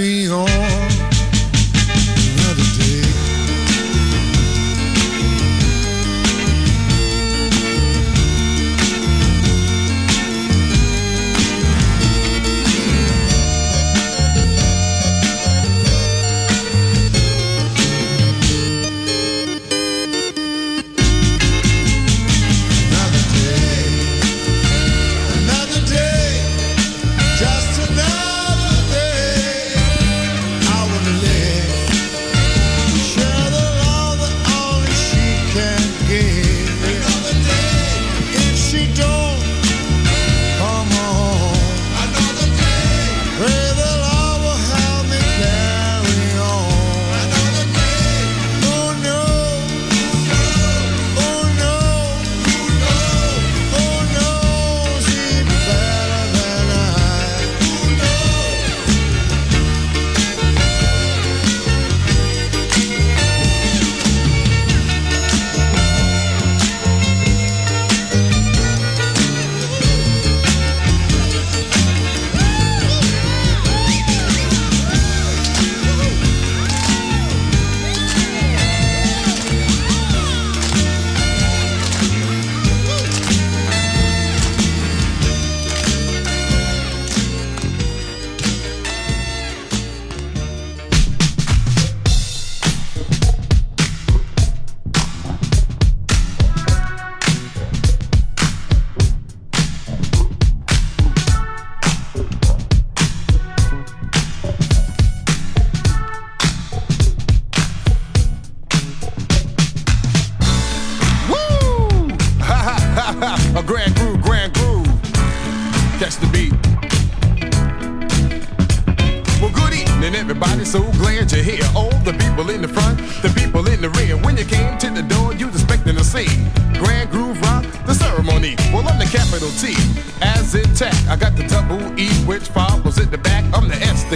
Carry on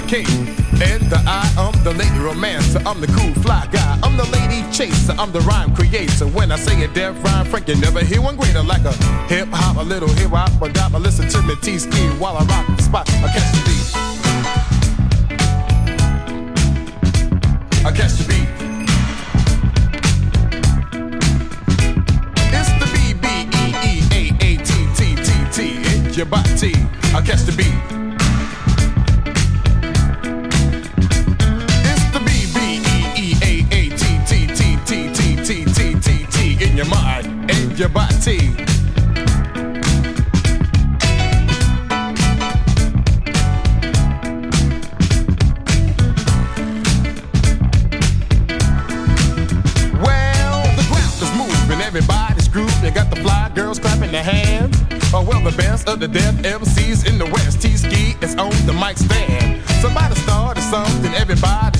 the S, the K, and the I. I'm the lady romancer. I'm the cool fly guy. I'm the lady chaser. I'm the rhyme creator. When I say a def rhyme, Frank, you never hear one greater like a hip hop, a little hip hop, a dop. I listen to me T-Ski while I rock the spot. I catch the beat. I catch the beat. It's the B B E E A A T T T T. Your body. I catch the beat.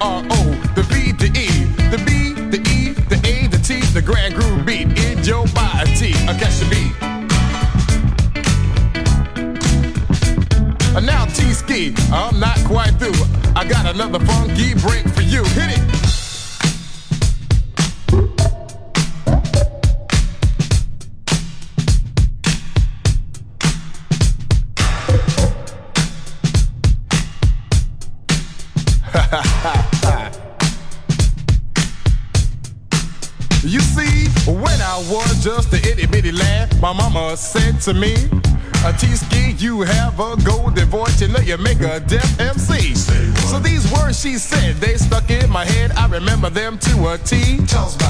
The G-R-O, the V, the E, the B, the E, the A, the T, the grand groove beat in your body. I catch the beat. And now T-Ski, I'm not quite through. I got another funky break for you. Hit it. Was just a itty bitty lad, my mama said to me, a T-ski, you have a golden voice, you know you make a def MC. So these words she said, they stuck in my head, I remember them to a T.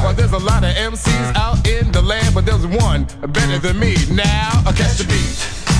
Well, there's a lot of MCs out in the land, but there's one better than me. Now, catch the beat.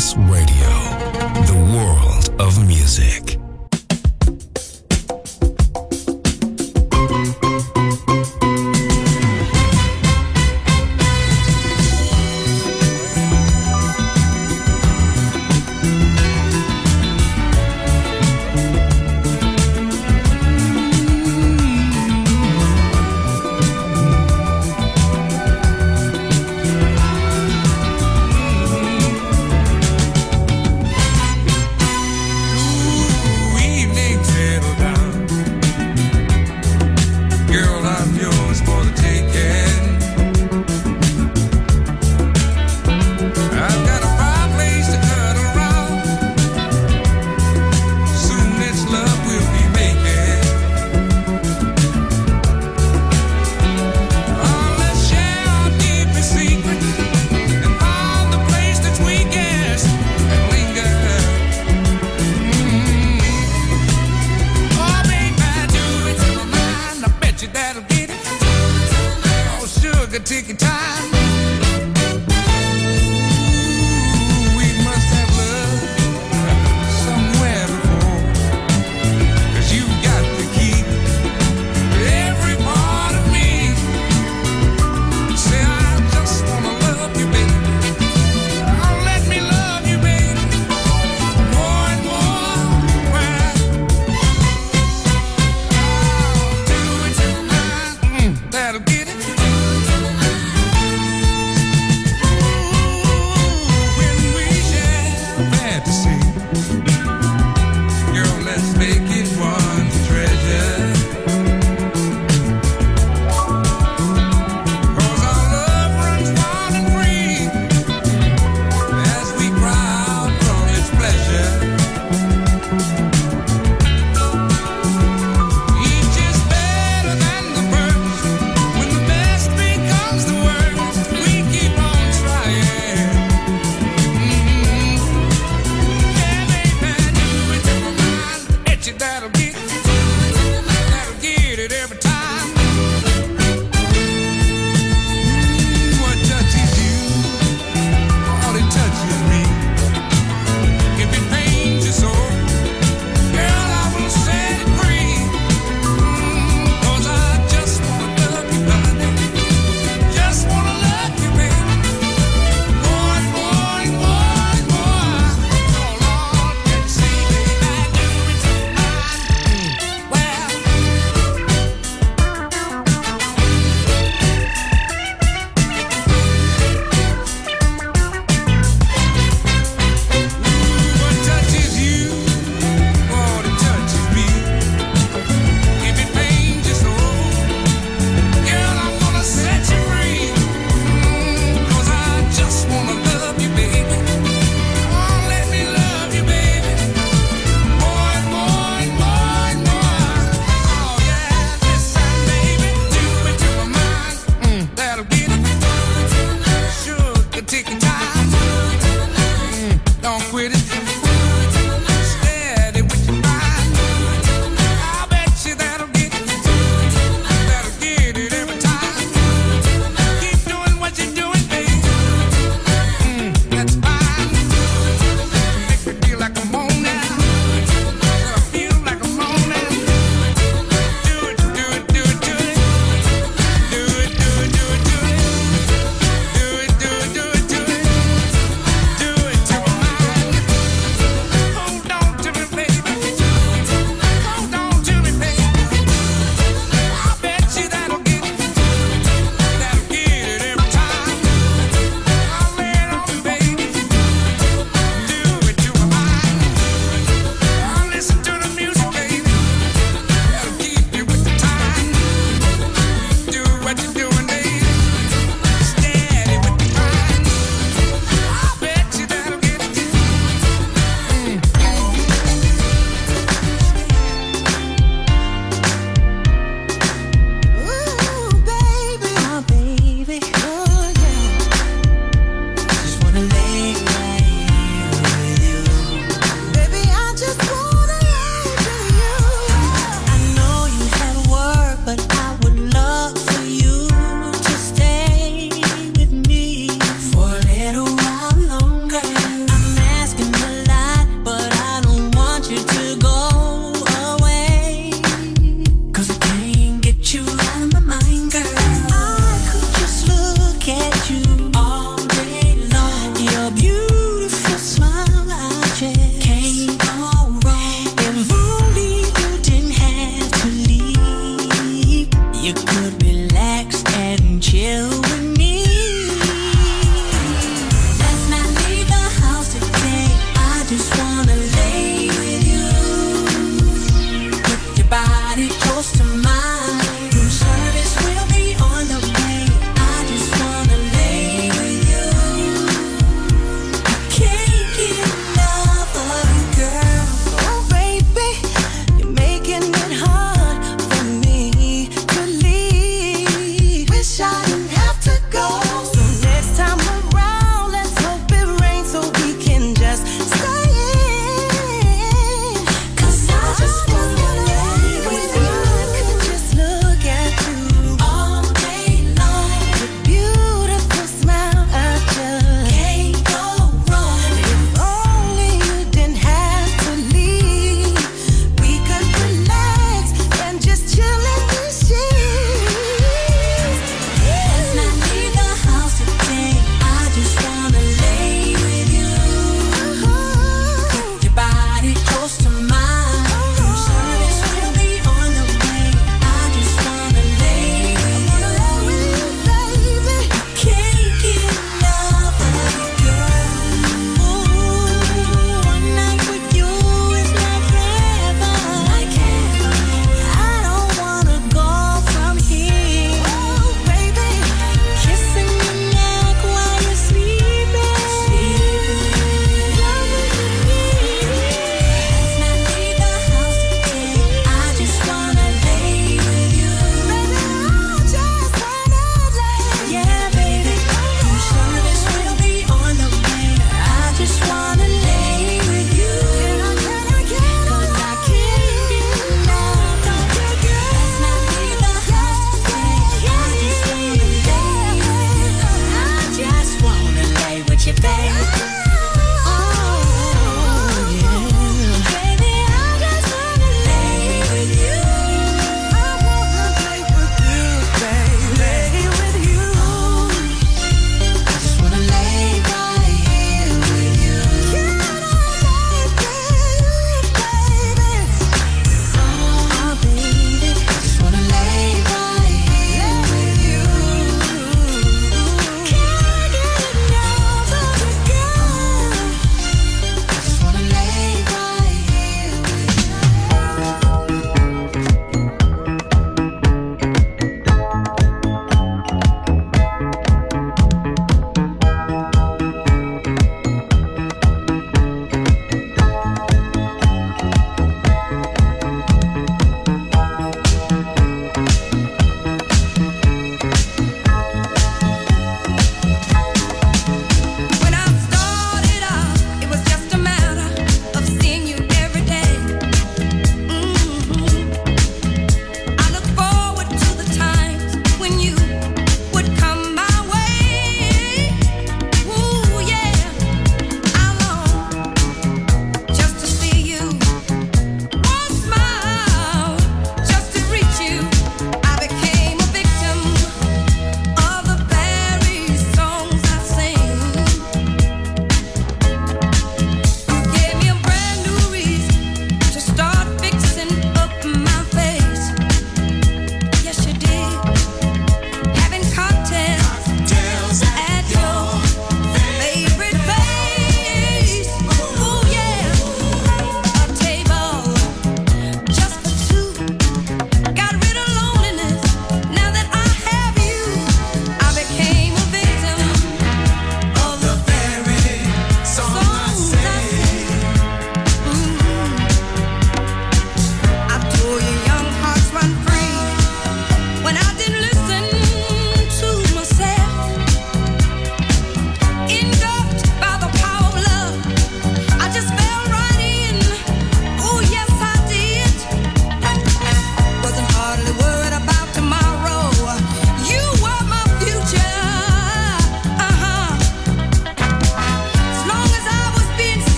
Masterclass Radio. The world of music.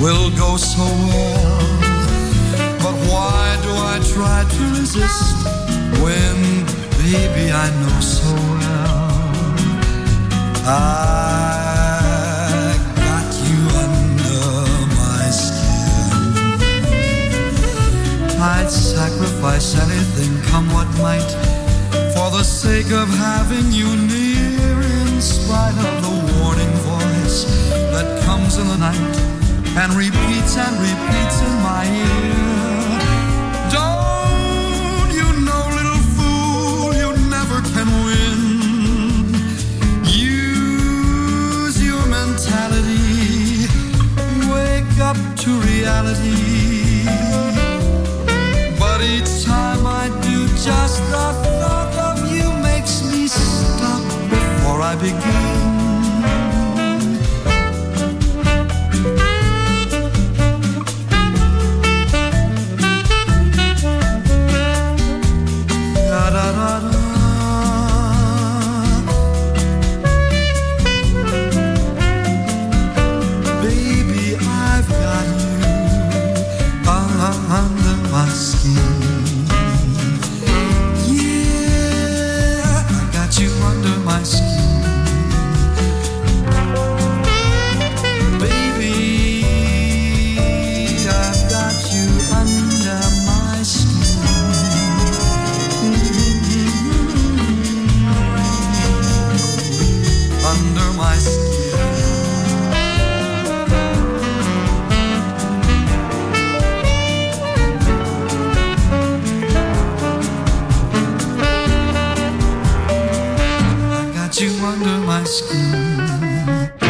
Will go so well. But why do I try to resist when, baby, I know so well I got you under my skin? I'd sacrifice anything, come what might, for the sake of having you near, in spite of the warning voice that comes in the night and repeats and repeats in my ear. Don't you know, little fool, you never can win. Use your mentality, wake up to reality. You under my skin.